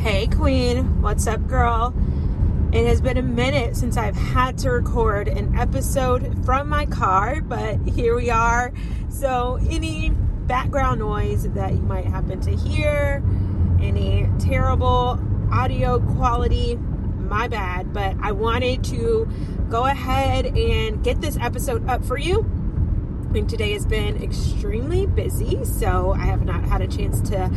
Hey, Queen. What's up, girl? It has been a minute since I've had to record an episode from my car, but here we are. So, any background noise that you might happen to hear, any terrible audio quality, my bad. But I wanted to go ahead and get this episode up for you. Today has been extremely busy, so I have not had a chance to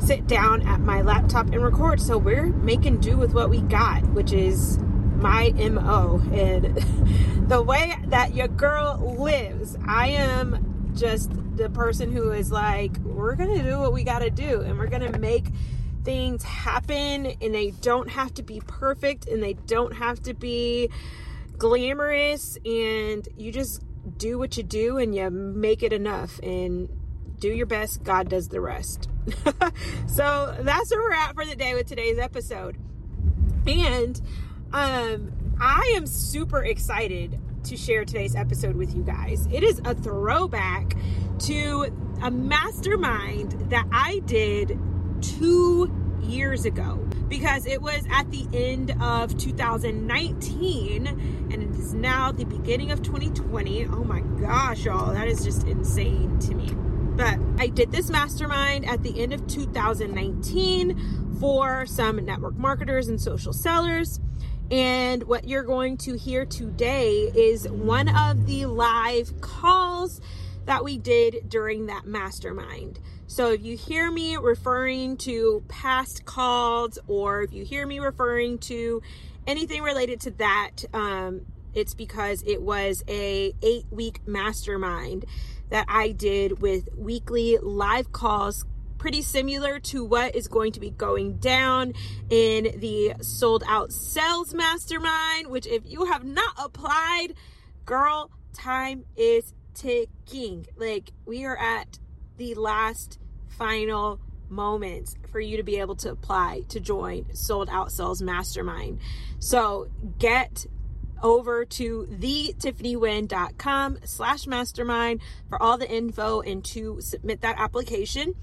sit down at my laptop and record. So we're making do with what we got, which is my MO and the way that your girl lives. I am just the person who is like, we're to do what we got to do and we're to make things happen and they don't have to be perfect and they don't have to be glamorous and you just do what you do and you make it enough and do your best. God does the rest. so that's where we're at for the day with today's episode. And um, I am super excited to share today's episode with you guys. It is a throwback to a mastermind that I did two years ago because it was at the end of 2019 and it is now the beginning of 2020. Oh my gosh, y'all, that is just insane to me. But I did this mastermind at the end of 2019 for some network marketers and social sellers. And what you're going to hear today is one of the live calls that we did during that mastermind. So if you hear me referring to past calls or if you hear me referring to anything related to that, um, it's because it was a eight week mastermind that I did with weekly live calls pretty similar to what is going to be going down in the sold out sales mastermind which if you have not applied girl time is ticking. Like we are at the last final moments for you to be able to apply to join Sold Out Sales Mastermind. So get over to thetiffanywen.com slash mastermind for all the info and to submit that application.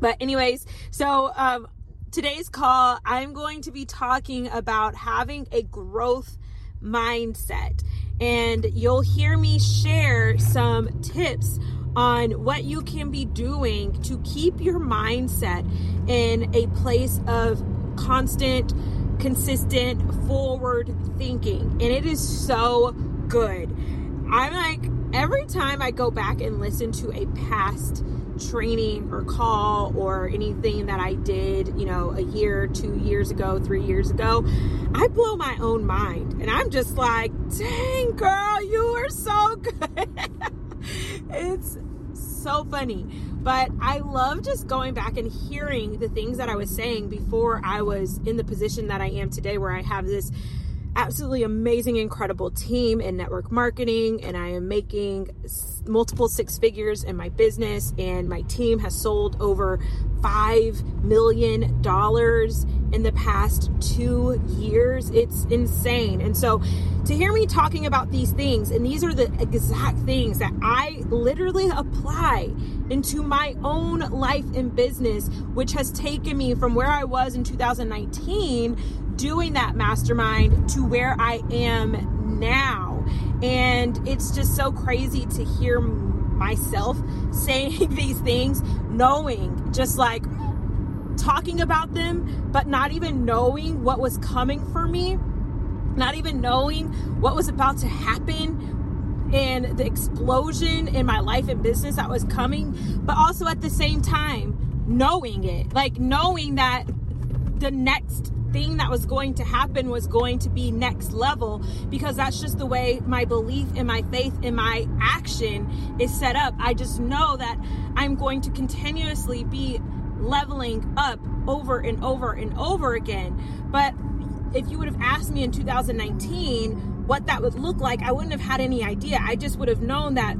But anyways, so um, today's call, I'm going to be talking about having a growth mindset. And you'll hear me share some tips on what you can be doing to keep your mindset in a place of constant, consistent, forward thinking. And it is so good. I'm like, every time I go back and listen to a past training or call or anything that I did, you know, a year, two years ago, three years ago, I blow my own mind. And I'm just like, dang, girl, you are so good. It's so funny. But I love just going back and hearing the things that I was saying before I was in the position that I am today, where I have this absolutely amazing, incredible team in network marketing, and I am making multiple six figures in my business, and my team has sold over $5 million in the past two years. It's insane. And so to hear me talking about these things, and these are the exact things that I literally apply into my own life and business, which has taken me from where I was in 2019 doing that mastermind to where I am now. And it's just so crazy to hear myself saying these things, knowing just like talking about them, but not even knowing what was coming for me, not even knowing what was about to happen and the explosion in my life and business that was coming, but also at the same time, knowing it, like knowing that the next thing that was going to happen was going to be next level because that's just the way my belief and my faith and my action is set up. I just know that I'm going to continuously be leveling up over and over and over again. But if you would have asked me in 2019 what that would look like, I wouldn't have had any idea. I just would have known that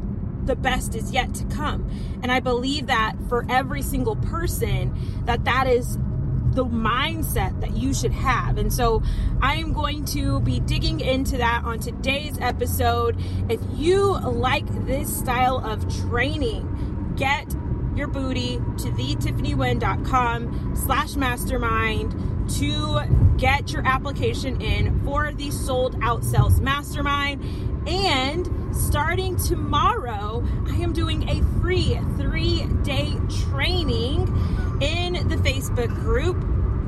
the best is yet to come. And I believe that for every single person that that is the mindset that you should have. And so I am going to be digging into that on today's episode. If you like this style of training, get your booty to thetiffanywen.com slash mastermind to get your application in for the sold out sales mastermind and starting tomorrow i am doing a free three day training in the facebook group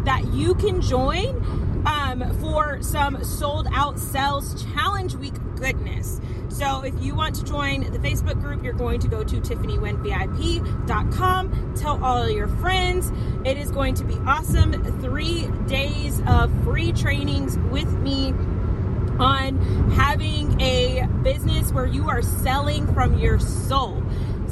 that you can join um, for some sold out sales challenge week goodness. So if you want to join the Facebook group, you're going to go to tiffanywenvip.com. Tell all your friends. It is going to be awesome. Three days of free trainings with me on having a business where you are selling from your soul.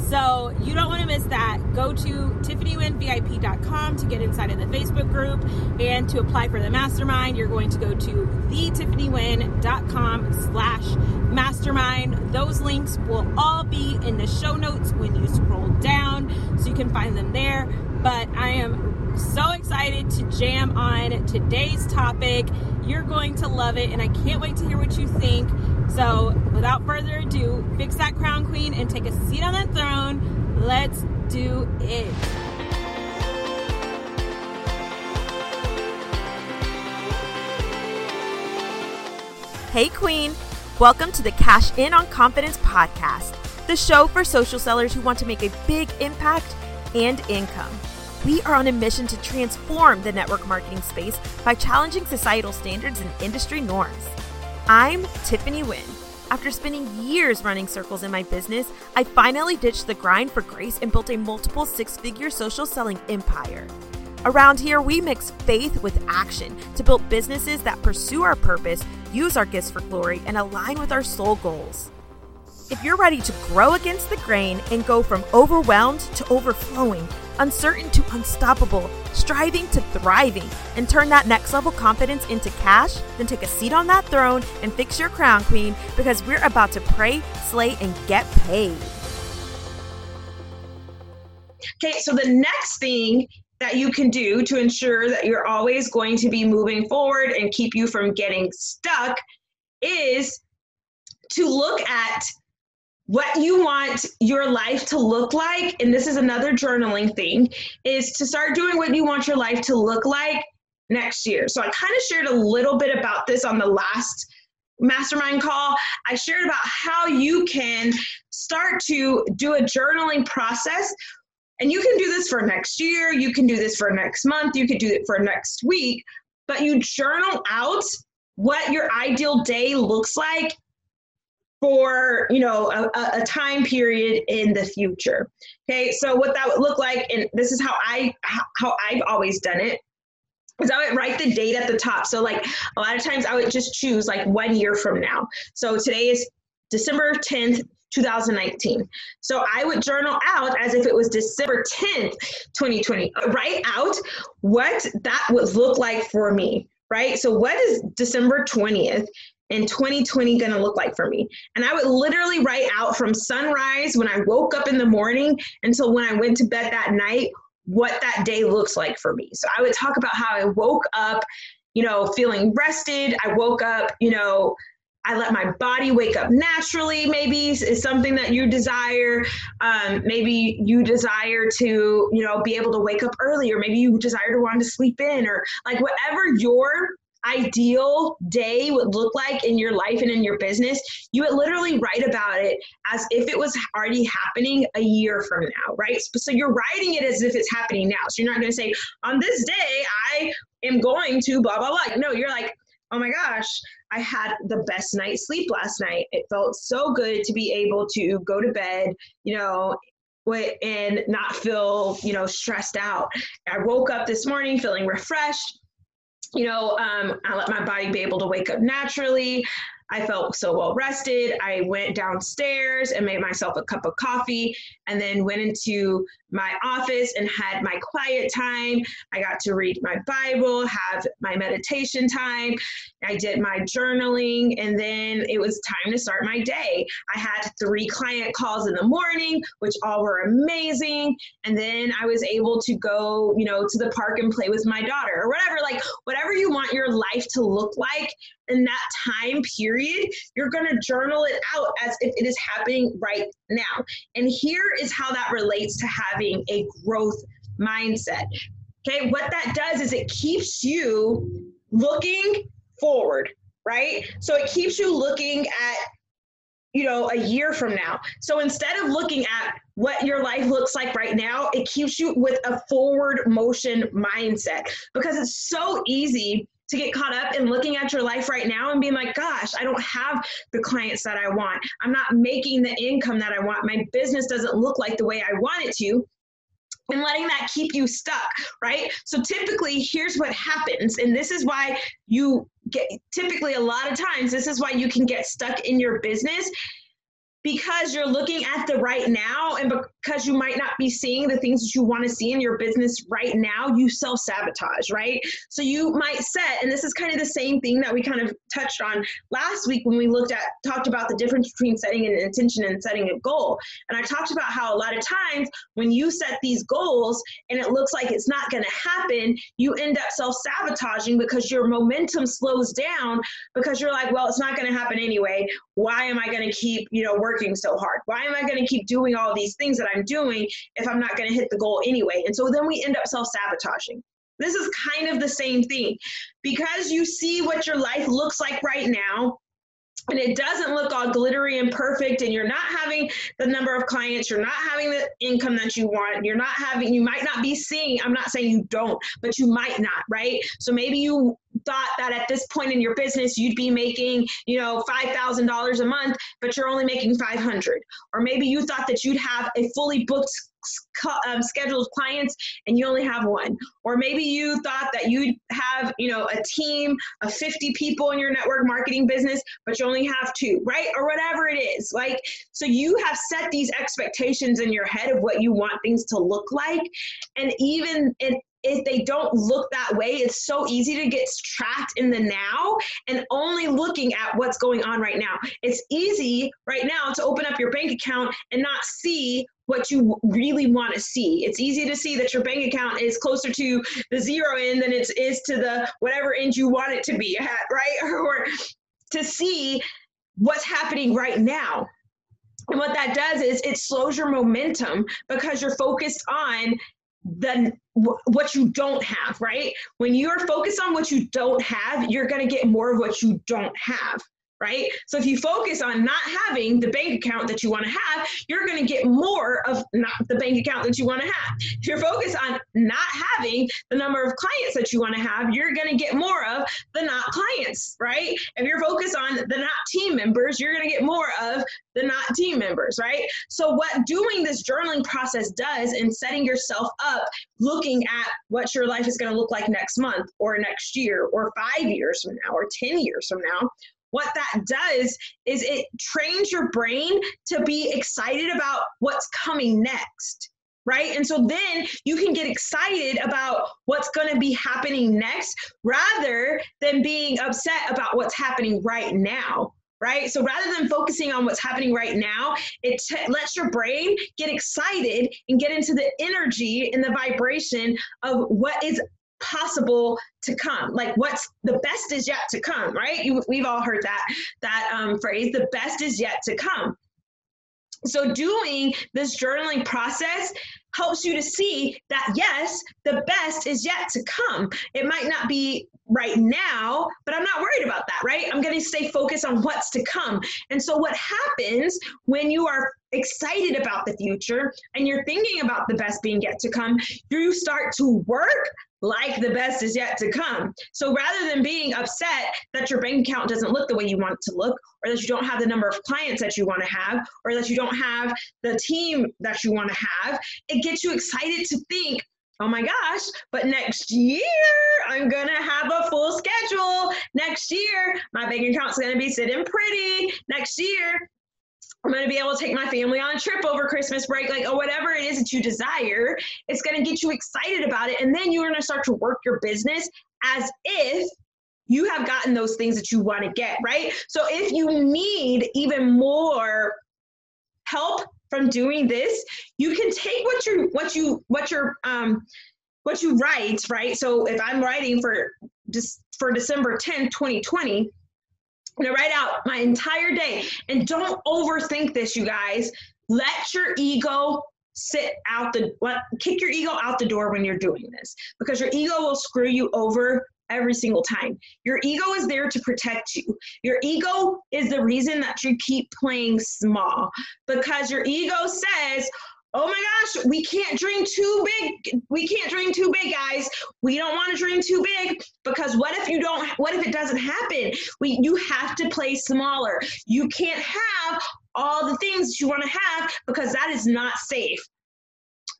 So you don't want to miss that. Go to tiffanywenvip.com to get inside of the Facebook group and to apply for the mastermind. You're going to go to thetiffanywen.com slash mastermind. Those links will all be in the show notes when you scroll down so you can find them there. But I am so excited to jam on today's topic. You're going to love it, and I can't wait to hear what you think. So, without further ado, fix that crown queen and take a seat on that throne. Let's do it. Hey, Queen. Welcome to the Cash In on Confidence podcast, the show for social sellers who want to make a big impact and income. We are on a mission to transform the network marketing space by challenging societal standards and industry norms. I'm Tiffany Wynn. After spending years running circles in my business, I finally ditched the grind for grace and built a multiple six figure social selling empire. Around here, we mix faith with action to build businesses that pursue our purpose, use our gifts for glory, and align with our soul goals. If you're ready to grow against the grain and go from overwhelmed to overflowing, uncertain to unstoppable, striving to thriving, and turn that next level confidence into cash, then take a seat on that throne and fix your crown, Queen, because we're about to pray, slay, and get paid. Okay, so the next thing that you can do to ensure that you're always going to be moving forward and keep you from getting stuck is to look at what you want your life to look like and this is another journaling thing is to start doing what you want your life to look like next year. So i kind of shared a little bit about this on the last mastermind call. I shared about how you can start to do a journaling process and you can do this for next year you can do this for next month you could do it for next week but you journal out what your ideal day looks like for you know a, a, time period in the future okay so what that would look like and this is how i how i've always done it is i would write the date at the top so like a lot of times i would just choose like one year from now so today is december 10th 2019. So I would journal out as if it was December 10th, 2020. Uh, write out what that would look like for me, right? So what is December 20th in 2020 going to look like for me? And I would literally write out from sunrise when I woke up in the morning until when I went to bed that night what that day looks like for me. So I would talk about how I woke up, you know, feeling rested. I woke up, you know, I let my body wake up naturally, maybe is something that you desire. Um, maybe you desire to, you know, be able to wake up early, or maybe you desire to want to sleep in, or like whatever your ideal day would look like in your life and in your business, you would literally write about it as if it was already happening a year from now, right? So you're writing it as if it's happening now. So you're not going to say, on this day, I am going to blah, blah, blah. No, you're like, oh my gosh, I had the best night's sleep last night. It felt so good to be able to go to bed, you know, and not feel, you know, stressed out. I woke up this morning feeling refreshed you know, um, I let my body be able to wake up naturally. I felt so well rested. I went downstairs and made myself a cup of coffee and then went into my office and had my quiet time. I got to read my Bible, have my meditation time. I did my journaling, and then it was time to start my day. I had three client calls in the morning, which all were amazing. And then I was able to go, you know, to the park and play with my daughter or whatever. Like, whatever you want your life to look like in that time period, you're going to journal it out as if it is happening right now. And here is how that relates to having a growth mindset. Okay, what that does is it keeps you looking forward, right? So it keeps you looking at you know, a year from now. So instead of looking at what your life looks like right now, it keeps you with a forward motion mindset because it's so easy to get caught up in looking at your life right now and being like, gosh, I don't have the clients that I want. I'm not making the income that I want. My business doesn't look like the way I want it to and letting that keep you stuck, right? So typically, here's what happens, and this is why you get typically a lot of times, this is why you can get stuck in your business because you're looking at the right now and because you might not be seeing the things that you want to see in your business right now, you self sabotage, right? So you might set, and this is kind of the same thing that we kind of touched on last week when we looked at, talked about the difference between setting an intention and setting a goal. And I talked about how a lot of times when you set these goals and it looks like it's not going to happen, you end up self sabotaging because your momentum slows down because you're like, well, it's not going to happen anyway. Why am I going to keep, you know, working so hard? Why am I going to keep doing all these things that I'm doing if I'm not going to hit the goal anyway? And so then we end up self sabotaging. This is kind of the same thing. Because you see what your life looks like right now, and it doesn't look all glittery and perfect and you're not having the number of clients you're not having the income that you want you're not having you might not be seeing i'm not saying you don't but you might not right? So maybe you thought that at this point in your business you'd be making you know $5000 a month but you're only making 500 or maybe you thought that you'd have a fully booked um, scheduled clients and you only have one. Or maybe you thought that you'd have you know a team of 50 people in your network marketing business but you only have two right? Or whatever it is. Like so you have set these expectations in your head of what you want things to look like. And even in, if they don't look that way, it's so easy to get trapped in the now and only looking at what's going on right now. It's easy right now to open up your bank account and not see what you really want to see. It's easy to see that your bank account is closer to the zero end than it is to the whatever end you want it to be at, right? or to see what's happening right now. And what that does is it slows your momentum because you're focused on the what you don't have, right? When you're focused on what you don't have, you're going to get more of what you don't have right? So if you focus on not having the bank account that you want to have, you're going to get more of not the bank account that you want to have. If you're focused on not having the number of clients that you want to have, you're going to get more of the not clients, right? If you're focused on the not team members, you're going to get more of the not team members, right? So what doing this journaling process does in setting yourself up, looking at what your life is going to look like next month or next year or 5 years from now or 10 years from now, what that does is it trains your brain to be excited about what's coming next right? And so then you can get excited about what's going to be happening next rather than being upset about what's happening right now. Right. So rather than focusing on what's happening right now, it t- lets your brain get excited and get into the energy and the vibration of what is possible to come. Like what's the best is yet to come right? You, we've all heard that that um, phrase the best is yet to come. So doing this journaling process helps you to see that yes the best is yet to come. It might not be right now but i'm not worried about that right? I'm going to stay focused on what's to come. And so what happens when you are excited about the future and you're thinking about the best being yet to come you start to work like the best is yet to come. So rather than being upset that your bank account doesn't look the way you want it to look, or that you don't have the number of clients that you want to have, or that you don't have the team that you want to have, it gets you excited to think, oh my gosh, but next year I'm gonna have a full schedule. Next year, my bank account's gonna be sitting pretty. Next year, I'm going to be able to take my family on a trip over Christmas break, like, or whatever it is that you desire. It's going to get you excited about it. And then you're going to start to work your business as if you have gotten those things that you want to get, right? So if you need even more help from doing this, you can take what you what you what your um what you write, right? So if I'm writing for just for December 10, 2020, Gonna write out my entire day. And don't overthink this, you guys. Let your ego sit out the kick your ego out the door when you're doing this because your ego will screw you over every single time. Your ego is there to protect you. Your ego is the reason that you keep playing small because your ego says, Oh my gosh, we can't dream too big. We can't dream too big, guys. We don't want to dream too big because what if you don't what if it doesn't happen? We you have to play smaller. You can't have all the things you want to have because that is not safe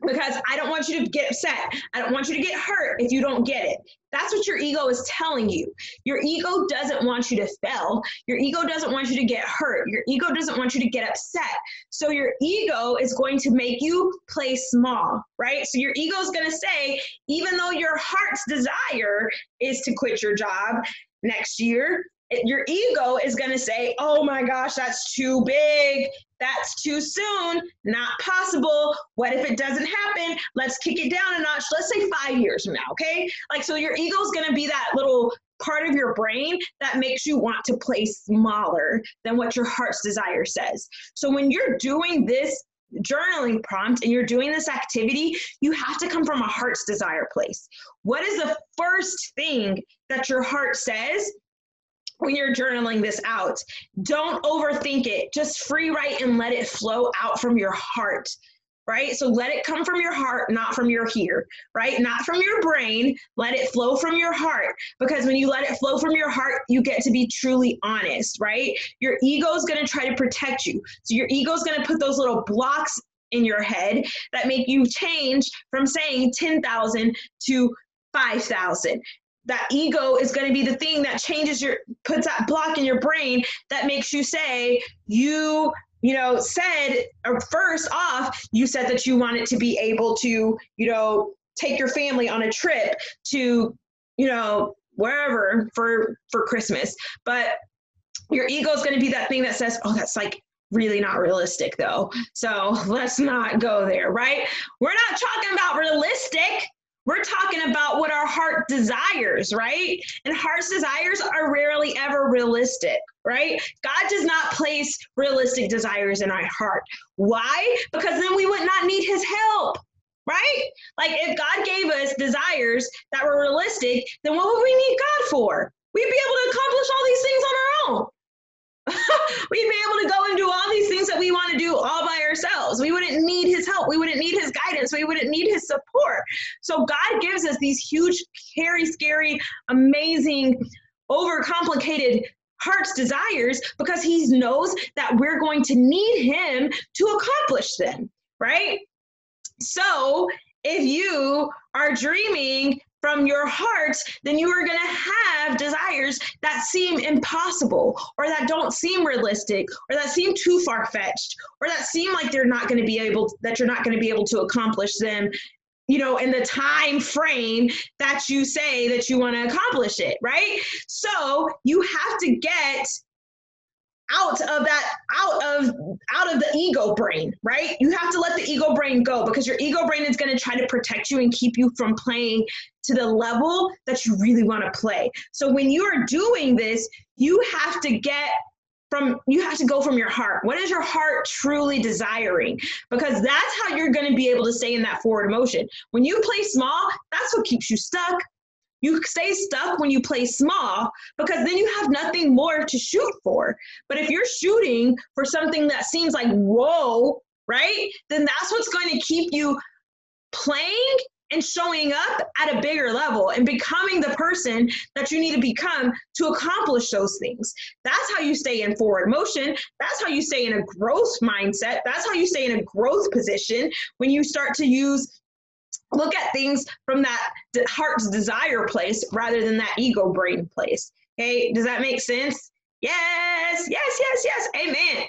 because I don't want you to get upset. I don't want you to get hurt if you don't get it. That's what your ego is telling you. Your ego doesn't want you to fail. Your ego doesn't want you to get hurt. Your ego doesn't want you to get upset. So your ego is going to make you play small, right? So your ego is going to say, even though your heart's desire is to quit your job next year, your ego is going to say, oh my gosh, that's too big. That's too soon. Not possible. What if it doesn't happen? Let's kick it down a notch. Let's say five years from now, okay? Like, so your ego is going to be that little part of your brain that makes you want to play smaller than what your heart's desire says. So when you're doing this journaling prompt and you're doing this activity, you have to come from a heart's desire place. What is the first thing that your heart says when you're journaling this out. Don't overthink it. Just free write and let it flow out from your heart. Right? So let it come from your heart, not from your here, right? Not from your brain. Let it flow from your heart. Because when you let it flow from your heart, you get to be truly honest, right? Your ego is going to try to protect you. So your ego is going to put those little blocks in your head that make you change from saying 10,000 to 5,000 that ego is going to be the thing that changes your puts that block in your brain that makes you say you you know said or first off you said that you wanted to be able to you know take your family on a trip to you know wherever for for christmas. But your ego is going to be that thing that says oh that's like really not realistic though. So let's not go there right? We're not talking about realistic we're talking about what our heart desires, right? And heart's desires are rarely ever realistic, right? God does not place realistic desires in our heart. Why? Because then we would not need his help, right? Like if God gave us desires that were realistic, then what would we need God for? We'd be able to accomplish all these things on our own. We'd be able to go and do all these things that we want to do all by ourselves. We wouldn't need his help. We wouldn't need his guidance. We wouldn't need his support. So God gives us these huge, scary, scary, amazing, overcomplicated heart's desires because he knows that we're going to need him to accomplish them, right? So if you are dreaming from your heart, then you are going to have desires that seem impossible or that don't seem realistic or that seem too far fetched or that seem like they're not going to be able that you're not going to be able to accomplish them you know in the time frame that you say that you want to accomplish it right? So you have to get out of that out of out of the ego brain right? You have to let the ego brain go because your ego brain is going to try to protect you and keep you from playing to the level that you really want to play. So when you are doing this you have to get from you have to go from your heart. What is your heart truly desiring? Because that's how you're going to be able to stay in that forward motion. When you play small that's what keeps you stuck you stay stuck when you play small because then you have nothing more to shoot for. But if you're shooting for something that seems like, whoa, right? Then that's what's going to keep you playing and showing up at a bigger level and becoming the person that you need to become to accomplish those things. That's how you stay in forward motion. That's how you stay in a growth mindset. That's how you stay in a growth position when you start to use look at things from that heart's desire place rather than that ego brain place. Okay, does that make sense? Yes, yes, yes, yes. Amen.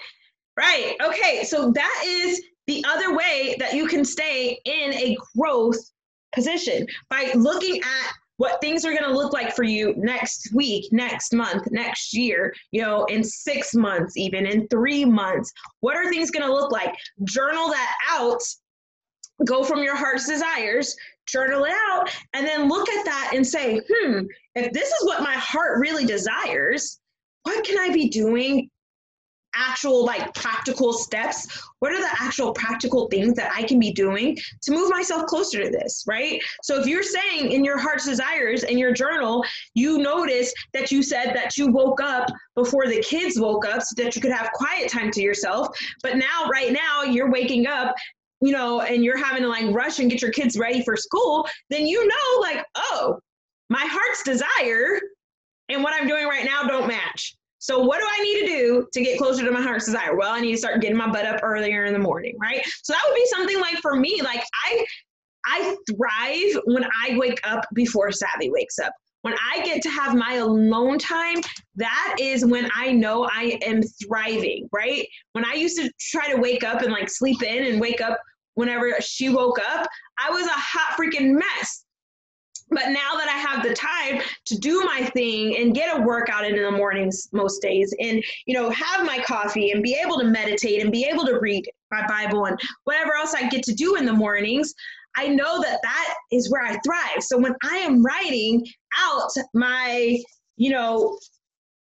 Right. Okay, so that is the other way that you can stay in a growth position by looking at what things are going to look like for you next week, next month, next year, you know, in six months, even in three months. What are things going to look like? Journal that out go from your heart's desires, journal it out, and then look at that and say, hmm, if this is what my heart really desires, what can I be doing? Actual like practical steps. What are the actual practical things that i can be doing to move myself closer to this right? So if you're saying in your heart's desires in your journal you notice that you said that you woke up before the kids woke up so that you could have quiet time to yourself but now right now you're waking up you know and you're having to like rush and get your kids ready for school then you know like oh my heart's desire and what i'm doing right now don't match so what do I need to do to get closer to my heart's desire? Well, I need to start getting my butt up earlier in the morning, right? So that would be something like for me, like I I thrive when I wake up before Savvy wakes up. When I get to have my alone time, that is when I know I am thriving, right? When I used to try to wake up and like sleep in and wake up whenever she woke up, I was a hot freaking mess. But now that I have the time to do my thing and get a workout in the mornings most days and you know have my coffee and be able to meditate and be able to read my Bible and whatever else I get to do in the mornings, I know that that is where I thrive. So when I am writing out my, you know,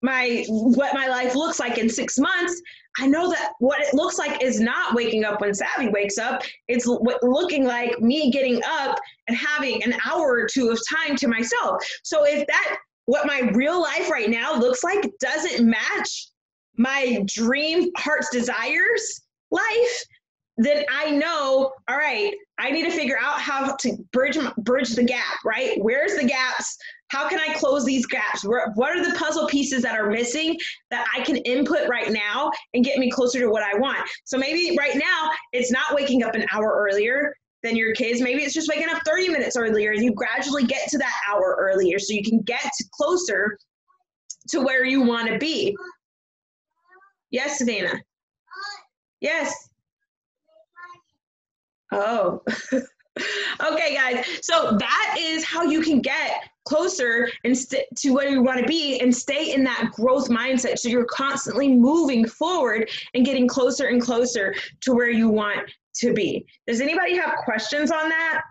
my what my life looks like in 6 months, I know that what it looks like is not waking up when Savvy wakes up. It's looking like me getting up and having an hour or two of time to myself. So if that, what my real life right now looks like, doesn't match my dream heart's desires life, then I know, all right, I need to figure out how to bridge bridge the gap, right? Where's the gaps? How can I close these gaps? What are the puzzle pieces that are missing that I can input right now and get me closer to what I want? So maybe right now it's not waking up an hour earlier than your kids. Maybe it's just waking up 30 minutes earlier and you gradually get to that hour earlier so you can get closer to where you want to be. Yes, Savannah. Yes. Oh. okay, guys. So that is how you can get closer and st- to where you want to be and stay in that growth mindset. So you're constantly moving forward and getting closer and closer to where you want to be. Does anybody have questions on that?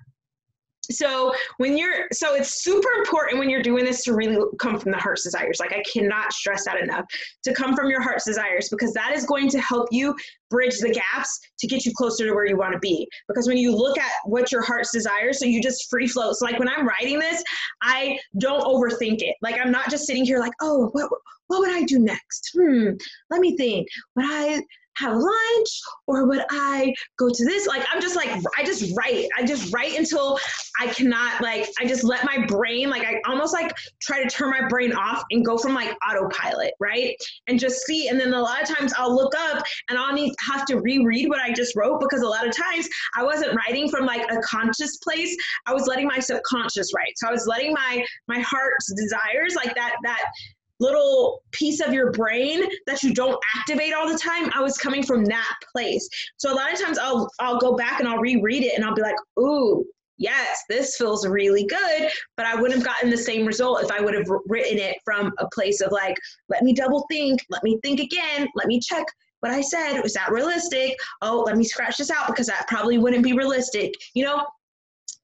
So when you're so it's super important when you're doing this to really come from the heart's desires. Like i cannot stress that enough to come from your heart's desires because that is going to help you bridge the gaps to get you closer to where you want to be. Because when you look at what your heart's desires so you just free flow so like when i'm writing this i don't overthink it. Like i'm not just sitting here like oh what what would i do next? Hmm let me think. Would i have lunch or would I go to this? Like, I'm just like, I just write. I just write until I cannot, like, I just let my brain, like, I almost like try to turn my brain off and go from like autopilot, right? And just see. And then a lot of times I'll look up and I'll need have to reread what I just wrote because a lot of times I wasn't writing from like a conscious place. I was letting my subconscious write. So I was letting my my heart's desires, like that, that little piece of your brain that you don't activate all the time i was coming from that place. So a lot of times i'll i'll go back and i'll reread it and i'll be like ooh yes this feels really good but i wouldn't have gotten the same result if i would have written it from a place of like let me double think let me think again let me check what i said was that realistic? Oh let me scratch this out because that probably wouldn't be realistic you know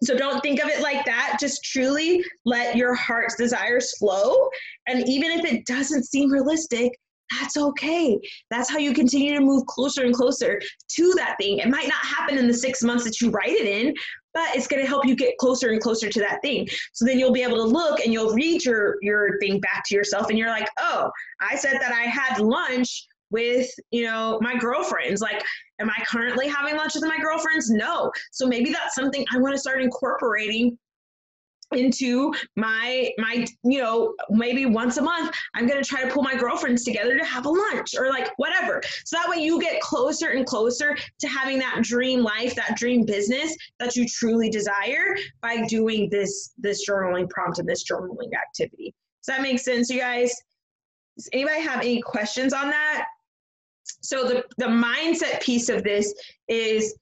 so don't think of it like that. Just truly let your heart's desires flow. And even if it doesn't seem realistic, that's okay. That's how you continue to move closer and closer to that thing. It might not happen in the six months that you write it in, but it's going to help you get closer and closer to that thing. So then you'll be able to look and you'll read your your thing back to yourself, and you're like, oh, I said that I had lunch with you know my girlfriends. Like am i currently having lunch with my girlfriends? No. So maybe that's something i want to start incorporating into my my you know maybe once a month i'm going to try to pull my girlfriends together to have a lunch or like whatever. So that way you get closer and closer to having that dream life that dream business that you truly desire by doing this this journaling prompt and this journaling activity. Does that make sense you guys? Does anybody have any questions on that so the, the mindset piece of this is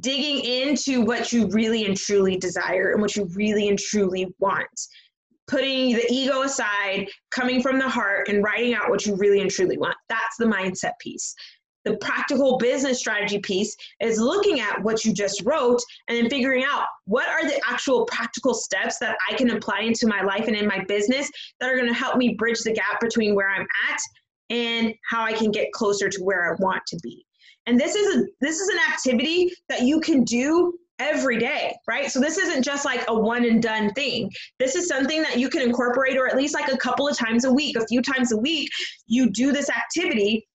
digging into what you really and truly desire and what you really and truly want. Putting the ego aside coming from the heart and writing out what you really and truly want. That's the mindset piece. The practical business strategy piece is looking at what you just wrote and then figuring out what are the actual practical steps that I can apply into my life and in my business that are going to help me bridge the gap between where I'm at and how I can get closer to where I want to be. And this is a this is an activity that you can do every day, right? So this isn't just like a one and done thing. This is something that you can incorporate or at least like a couple of times a week, a few times a week, you do this activity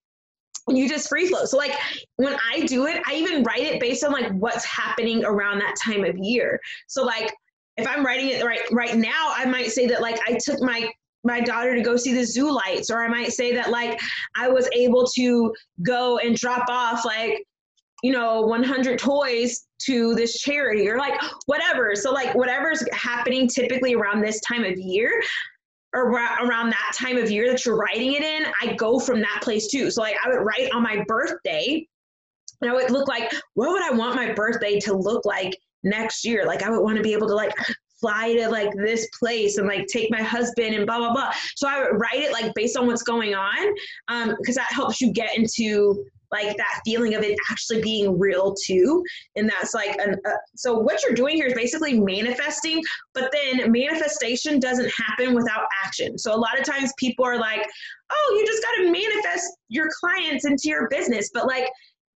and you just free flow. So like when I do it, I even write it based on like what's happening around that time of year. So like if I'm writing it right right now, I might say that like I took my my daughter to go see the zoo lights or i might say that like i was able to go and drop off like you know 100 toys to this charity or like whatever. So like whatever's happening typically around this time of year or around that time of year that you're writing it in i go from that place too. So like i would write on my birthday and i would look like what would i want my birthday to look like next year? Like i would want to be able to like fly to like this place and like take my husband and blah blah blah. So i would write it like based on what's going on um because that helps you get into like that feeling of it actually being real too. And that's like an uh, so what you're doing here is basically manifesting but then manifestation doesn't happen without action. So a lot of times people are like oh you just got to manifest your clients into your business. But like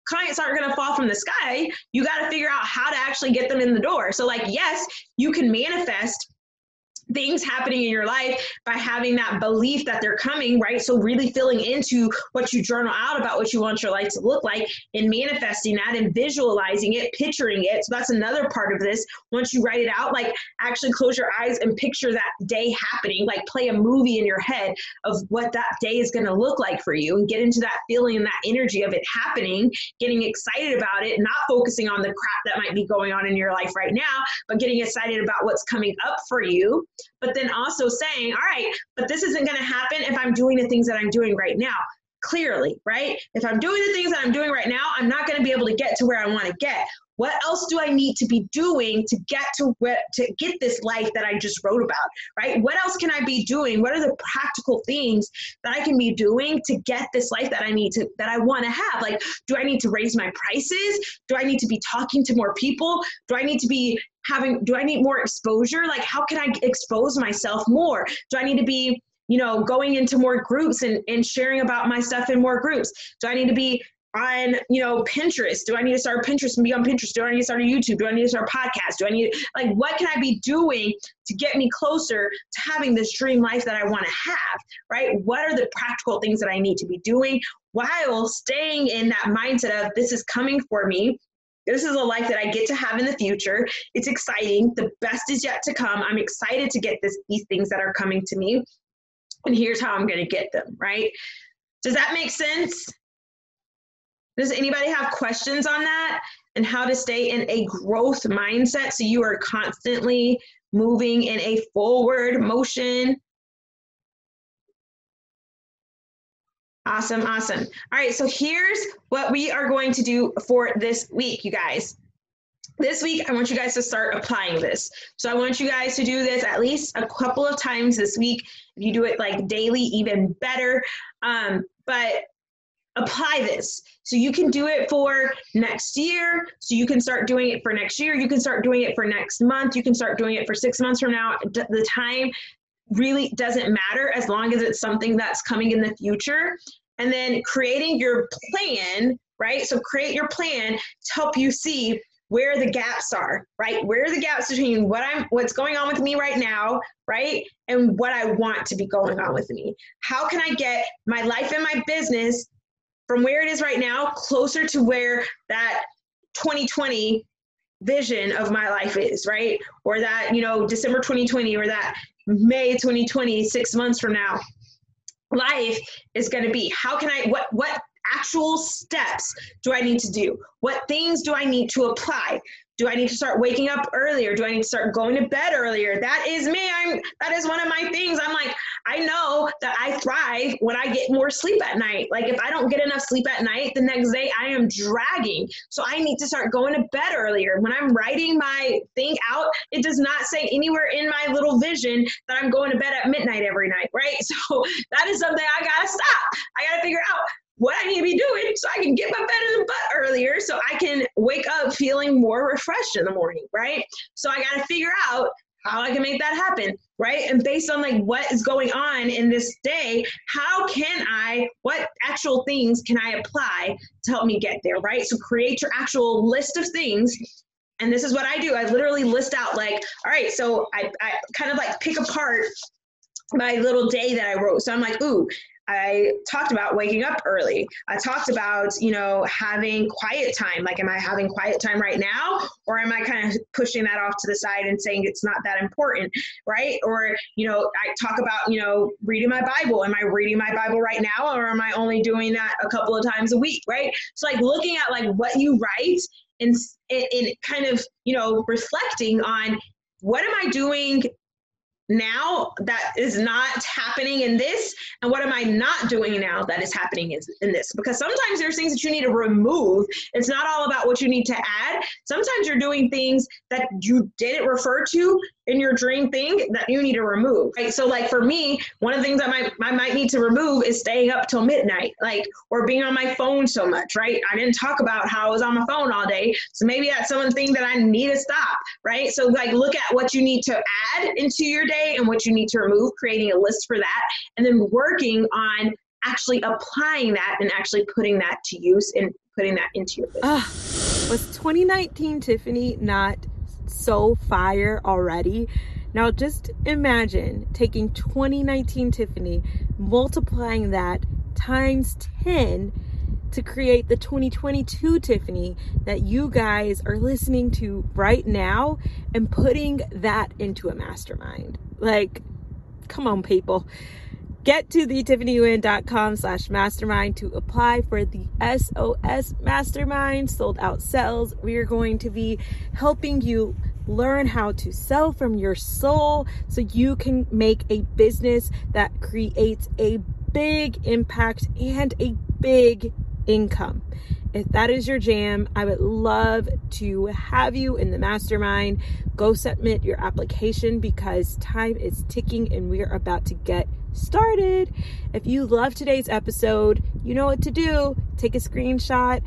clients aren't going to fall from the sky. You got to figure out how to actually get them in the door. So, like, yes, you can manifest things happening in your life by having that belief that they're coming, right? So, really filling into what you journal out about what you want your life to look like and manifesting that and visualizing it, picturing it. So, that's another part of this. Once you write it out, like actually close your eyes and picture that day happening, like play a movie in your head of what that day is going to look like for you and get into that feeling and that energy of it happening, getting excited about it, not focusing on the crap that might be going on in your life right now, but getting excited about what's coming up for you but then also saying, all right, but this isn't going to happen if I'm doing the things that I'm doing right now. Clearly, right? If I'm doing the things that I'm doing right now, I'm not going to be able to get to where I want to get. What else do I need to be doing to get to where to get this life that I just wrote about, right? What else can I be doing? What are the practical things that I can be doing to get this life that I need to that I want to have? Like, do I need to raise my prices? Do I need to be talking to more people? Do I need to be having do I need more exposure? Like how can I expose myself more? Do I need to be you know going into more groups and, and sharing about my stuff in more groups? Do i need to be on you know pinterest? Do i need to start pinterest and be on pinterest? Do i need to start a youtube? Do i need to start a podcast? Do i need like what can i be doing to get me closer to having this dream life that i want to have right? What are the practical things that i need to be doing while staying in that mindset of this is coming for me this is a life that I get to have in the future. It's exciting. The best is yet to come. I'm excited to get this, these things that are coming to me. And here's how I'm going to get them, right? Does that make sense? Does anybody have questions on that and how to stay in a growth mindset so you are constantly moving in a forward motion? Awesome, awesome. All right, so here's what we are going to do for this week, you guys. This week, I want you guys to start applying this. So I want you guys to do this at least a couple of times this week. If you do it like daily, even better. Um, but apply this. So you can do it for next year. So you can start doing it for next year. You can start doing it for next month. You can start doing it for six months from now. The time really doesn't matter as long as it's something that's coming in the future. And then creating your plan, right? So create your plan to help you see where the gaps are, right? Where are the gaps between what I'm what's going on with me right now, right? And what I want to be going on with me. How can I get my life and my business from where it is right now closer to where that 2020 vision of my life is, right? Or that, you know, December 2020 or that May 2020, six months from now, life is going to be. How can I, what, what actual steps do I need to do? What things do I need to apply? Do I need to start waking up earlier? Do I need to start going to bed earlier? That is me. I'm that is one of my things. I'm like, I know that I thrive when I get more sleep at night. Like if I don't get enough sleep at night, the next day I am dragging. So I need to start going to bed earlier. When I'm writing my thing out, it does not say anywhere in my little vision that I'm going to bed at midnight every night, right? So that is something I gotta stop. I gotta figure out what I need to be doing so I can get my bed in the butt earlier so I can wake up feeling more refreshed in the morning, right? So I got to figure out how I can make that happen, right? And based on like what is going on in this day, how can I, what actual things can I apply to help me get there, right? So create your actual list of things. And this is what I do. I literally list out like, all right, so I, I kind of like pick apart my little day that I wrote. So I'm like, ooh, I talked about waking up early. I talked about, you know, having quiet time. Like, am I having quiet time right now? Or am I kind of pushing that off to the side and saying it's not that important? Right. Or, you know, I talk about, you know, reading my Bible. Am I reading my Bible right now? Or am I only doing that a couple of times a week? Right. So, like, looking at like what you write and, and kind of, you know, reflecting on what am I doing now that is not happening in this and what am i not doing now that is happening in, in this? Because sometimes there's things that you need to remove. It's not all about what you need to add. Sometimes you're doing things that you didn't refer to in your dream thing that you need to remove right? So like for me one of the things that might, I might need to remove is staying up till midnight like or being on my phone so much right? I didn't talk about how i was on my phone all day so maybe that's some thing that i need to stop right? So like look at what you need to add into your day and what you need to remove, creating a list for that, and then working on actually applying that and actually putting that to use and putting that into your business. Uh, was 2019 Tiffany not so fire already? Now just imagine taking 2019 Tiffany, multiplying that times 10 to create the 2022 Tiffany that you guys are listening to right now and putting that into a mastermind. Like, come on, people. Get to the tiffanywin.com slash mastermind to apply for the SOS mastermind sold out sales. We are going to be helping you learn how to sell from your soul so you can make a business that creates a big impact and a big income. If that is your jam, I would love to have you in the mastermind. Go submit your application because time is ticking and we are about to get started. If you love today's episode, you know what to do. Take a screenshot,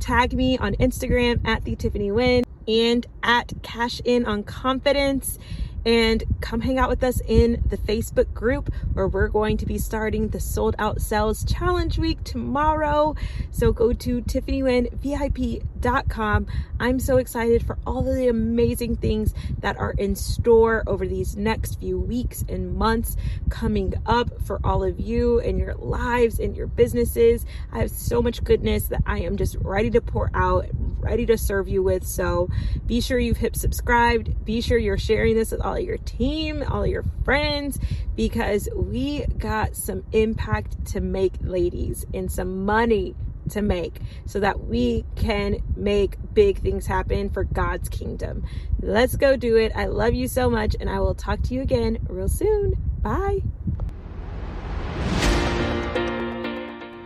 tag me on Instagram at the Tiffany Win and at Cash In on Confidence and come hang out with us in the Facebook group where we're going to be starting the sold out sales challenge week tomorrow. So go to TiffanyWinVIP.com. I'm so excited for all of the amazing things that are in store over these next few weeks and months coming up for all of you and your lives and your businesses. I have so much goodness that I am just ready to pour out, ready to serve you with. So be sure you've hit subscribed. Be sure you're sharing this with all your team, all your friends, because we got some impact to make, ladies, and some money to make so that we can make big things happen for God's kingdom. Let's go do it. I love you so much, and I will talk to you again real soon. Bye.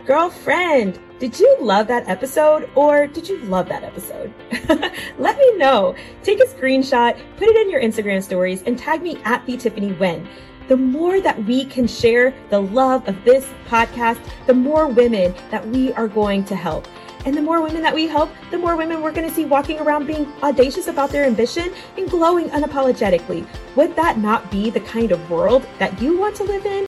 Girlfriend, did you love that episode or did you love that episode? Let me know. Take a screenshot, put it in your Instagram stories, and tag me at the Tiffany Win. The more that we can share the love of this podcast, the more women that we are going to help. And the more women that we help, the more women we're going to see walking around being audacious about their ambition and glowing unapologetically. Would that not be the kind of world that you want to live in?